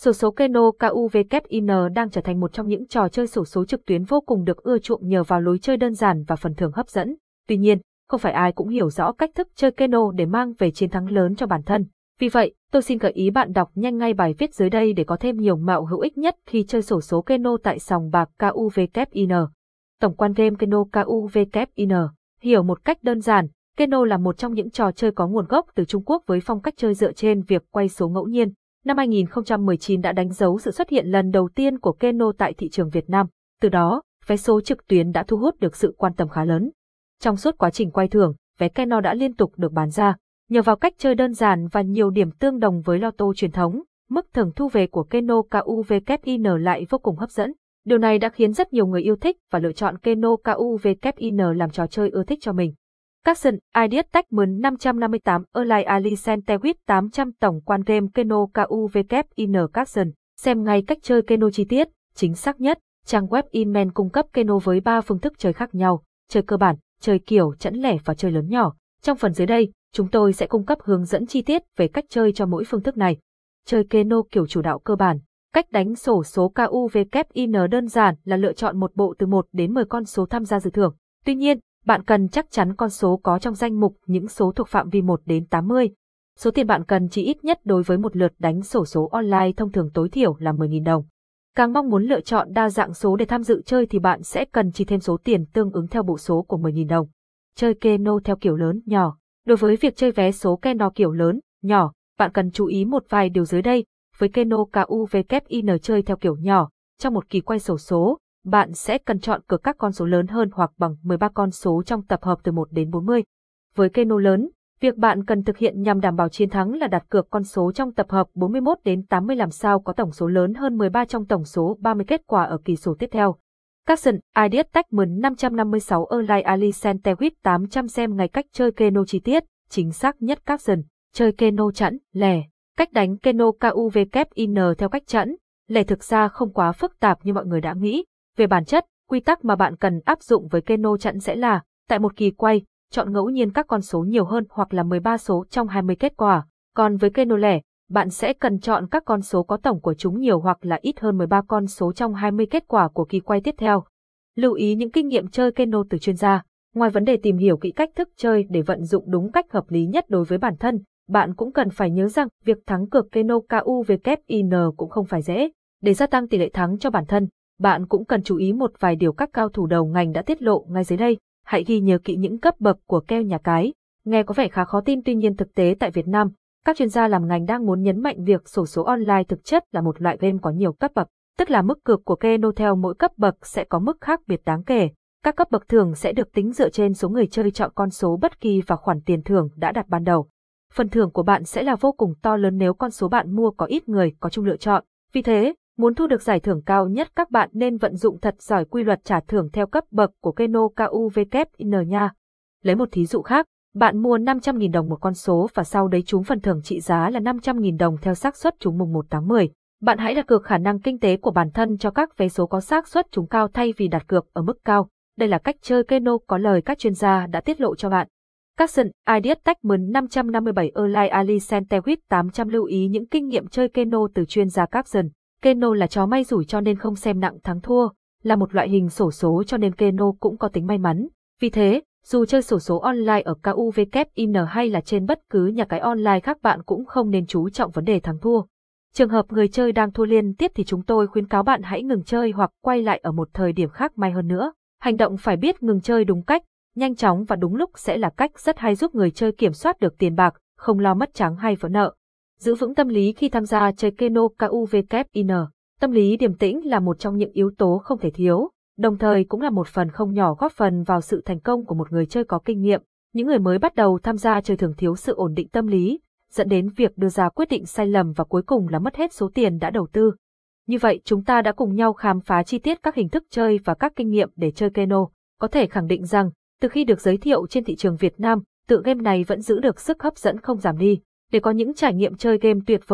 Sổ số Keno KUVKIN đang trở thành một trong những trò chơi sổ số trực tuyến vô cùng được ưa chuộng nhờ vào lối chơi đơn giản và phần thưởng hấp dẫn. Tuy nhiên, không phải ai cũng hiểu rõ cách thức chơi Keno để mang về chiến thắng lớn cho bản thân. Vì vậy, tôi xin gợi ý bạn đọc nhanh ngay bài viết dưới đây để có thêm nhiều mẹo hữu ích nhất khi chơi sổ số Keno tại sòng bạc KUVKIN. Tổng quan game Keno KUVKIN Hiểu một cách đơn giản, Keno là một trong những trò chơi có nguồn gốc từ Trung Quốc với phong cách chơi dựa trên việc quay số ngẫu nhiên, năm 2019 đã đánh dấu sự xuất hiện lần đầu tiên của Keno tại thị trường Việt Nam. Từ đó, vé số trực tuyến đã thu hút được sự quan tâm khá lớn. Trong suốt quá trình quay thưởng, vé Keno đã liên tục được bán ra. Nhờ vào cách chơi đơn giản và nhiều điểm tương đồng với lotto truyền thống, mức thưởng thu về của Keno KUVKIN lại vô cùng hấp dẫn. Điều này đã khiến rất nhiều người yêu thích và lựa chọn Keno KUVKIN làm trò chơi ưa thích cho mình. Capson, Ideas Tech mướn 558 Erlai Ali Centewit 800 tổng quan game Keno KUVKIN Capson. Xem ngay cách chơi Keno chi tiết, chính xác nhất. Trang web Inman cung cấp Keno với 3 phương thức chơi khác nhau, chơi cơ bản, chơi kiểu chẵn lẻ và chơi lớn nhỏ. Trong phần dưới đây, chúng tôi sẽ cung cấp hướng dẫn chi tiết về cách chơi cho mỗi phương thức này. Chơi Keno kiểu chủ đạo cơ bản. Cách đánh sổ số KUVKIN đơn giản là lựa chọn một bộ từ 1 đến 10 con số tham gia dự thưởng. Tuy nhiên, bạn cần chắc chắn con số có trong danh mục những số thuộc phạm vi 1 đến 80. Số tiền bạn cần chỉ ít nhất đối với một lượt đánh sổ số online thông thường tối thiểu là 10.000 đồng. Càng mong muốn lựa chọn đa dạng số để tham dự chơi thì bạn sẽ cần chi thêm số tiền tương ứng theo bộ số của 10.000 đồng. Chơi keno theo kiểu lớn, nhỏ. Đối với việc chơi vé số keno kiểu lớn, nhỏ, bạn cần chú ý một vài điều dưới đây. Với keno KUVKIN chơi theo kiểu nhỏ, trong một kỳ quay sổ số, bạn sẽ cần chọn cược các con số lớn hơn hoặc bằng 13 con số trong tập hợp từ 1 đến 40. Với keno lớn, việc bạn cần thực hiện nhằm đảm bảo chiến thắng là đặt cược con số trong tập hợp 41 đến 80 làm sao có tổng số lớn hơn 13 trong tổng số 30 kết quả ở kỳ số tiếp theo. Capson, Ideas Techman 556 Erlai Ali Centewit 800 xem ngày cách chơi keno chi tiết, chính xác nhất Capson, chơi keno chẵn, lẻ. Cách đánh keno KUVKIN theo cách chẵn, lẻ thực ra không quá phức tạp như mọi người đã nghĩ, về bản chất, quy tắc mà bạn cần áp dụng với keno chặn sẽ là, tại một kỳ quay, chọn ngẫu nhiên các con số nhiều hơn hoặc là 13 số trong 20 kết quả. Còn với keno lẻ, bạn sẽ cần chọn các con số có tổng của chúng nhiều hoặc là ít hơn 13 con số trong 20 kết quả của kỳ quay tiếp theo. Lưu ý những kinh nghiệm chơi keno từ chuyên gia. Ngoài vấn đề tìm hiểu kỹ cách thức chơi để vận dụng đúng cách hợp lý nhất đối với bản thân, bạn cũng cần phải nhớ rằng việc thắng cược keno KUVKIN cũng không phải dễ. Để gia tăng tỷ lệ thắng cho bản thân, bạn cũng cần chú ý một vài điều các cao thủ đầu ngành đã tiết lộ ngay dưới đây. Hãy ghi nhớ kỹ những cấp bậc của keo nhà cái. Nghe có vẻ khá khó tin tuy nhiên thực tế tại Việt Nam, các chuyên gia làm ngành đang muốn nhấn mạnh việc sổ số online thực chất là một loại game có nhiều cấp bậc, tức là mức cược của keno theo mỗi cấp bậc sẽ có mức khác biệt đáng kể. Các cấp bậc thường sẽ được tính dựa trên số người chơi chọn con số bất kỳ và khoản tiền thưởng đã đặt ban đầu. Phần thưởng của bạn sẽ là vô cùng to lớn nếu con số bạn mua có ít người có chung lựa chọn. Vì thế, Muốn thu được giải thưởng cao nhất các bạn nên vận dụng thật giỏi quy luật trả thưởng theo cấp bậc của Keno KUVKIN nha. Lấy một thí dụ khác, bạn mua 500.000 đồng một con số và sau đấy trúng phần thưởng trị giá là 500.000 đồng theo xác suất trúng mùng 1 tháng 10. Bạn hãy đặt cược khả năng kinh tế của bản thân cho các vé số có xác suất trúng cao thay vì đặt cược ở mức cao. Đây là cách chơi Keno có lời các chuyên gia đã tiết lộ cho bạn. Capson, Ideas Techman 557 Erlai Ali Centewit 800 lưu ý những kinh nghiệm chơi Keno từ chuyên gia Capson. Keno là chó may rủi cho nên không xem nặng thắng thua, là một loại hình sổ số cho nên Keno cũng có tính may mắn. Vì thế, dù chơi sổ số online ở KUVKIN hay là trên bất cứ nhà cái online khác bạn cũng không nên chú trọng vấn đề thắng thua. Trường hợp người chơi đang thua liên tiếp thì chúng tôi khuyến cáo bạn hãy ngừng chơi hoặc quay lại ở một thời điểm khác may hơn nữa. Hành động phải biết ngừng chơi đúng cách, nhanh chóng và đúng lúc sẽ là cách rất hay giúp người chơi kiểm soát được tiền bạc, không lo mất trắng hay vỡ nợ. Giữ vững tâm lý khi tham gia chơi keno KUVKIN. Tâm lý điềm tĩnh là một trong những yếu tố không thể thiếu, đồng thời cũng là một phần không nhỏ góp phần vào sự thành công của một người chơi có kinh nghiệm. Những người mới bắt đầu tham gia chơi thường thiếu sự ổn định tâm lý, dẫn đến việc đưa ra quyết định sai lầm và cuối cùng là mất hết số tiền đã đầu tư. Như vậy chúng ta đã cùng nhau khám phá chi tiết các hình thức chơi và các kinh nghiệm để chơi keno. Có thể khẳng định rằng, từ khi được giới thiệu trên thị trường Việt Nam, tựa game này vẫn giữ được sức hấp dẫn không giảm đi để có những trải nghiệm chơi game tuyệt vời.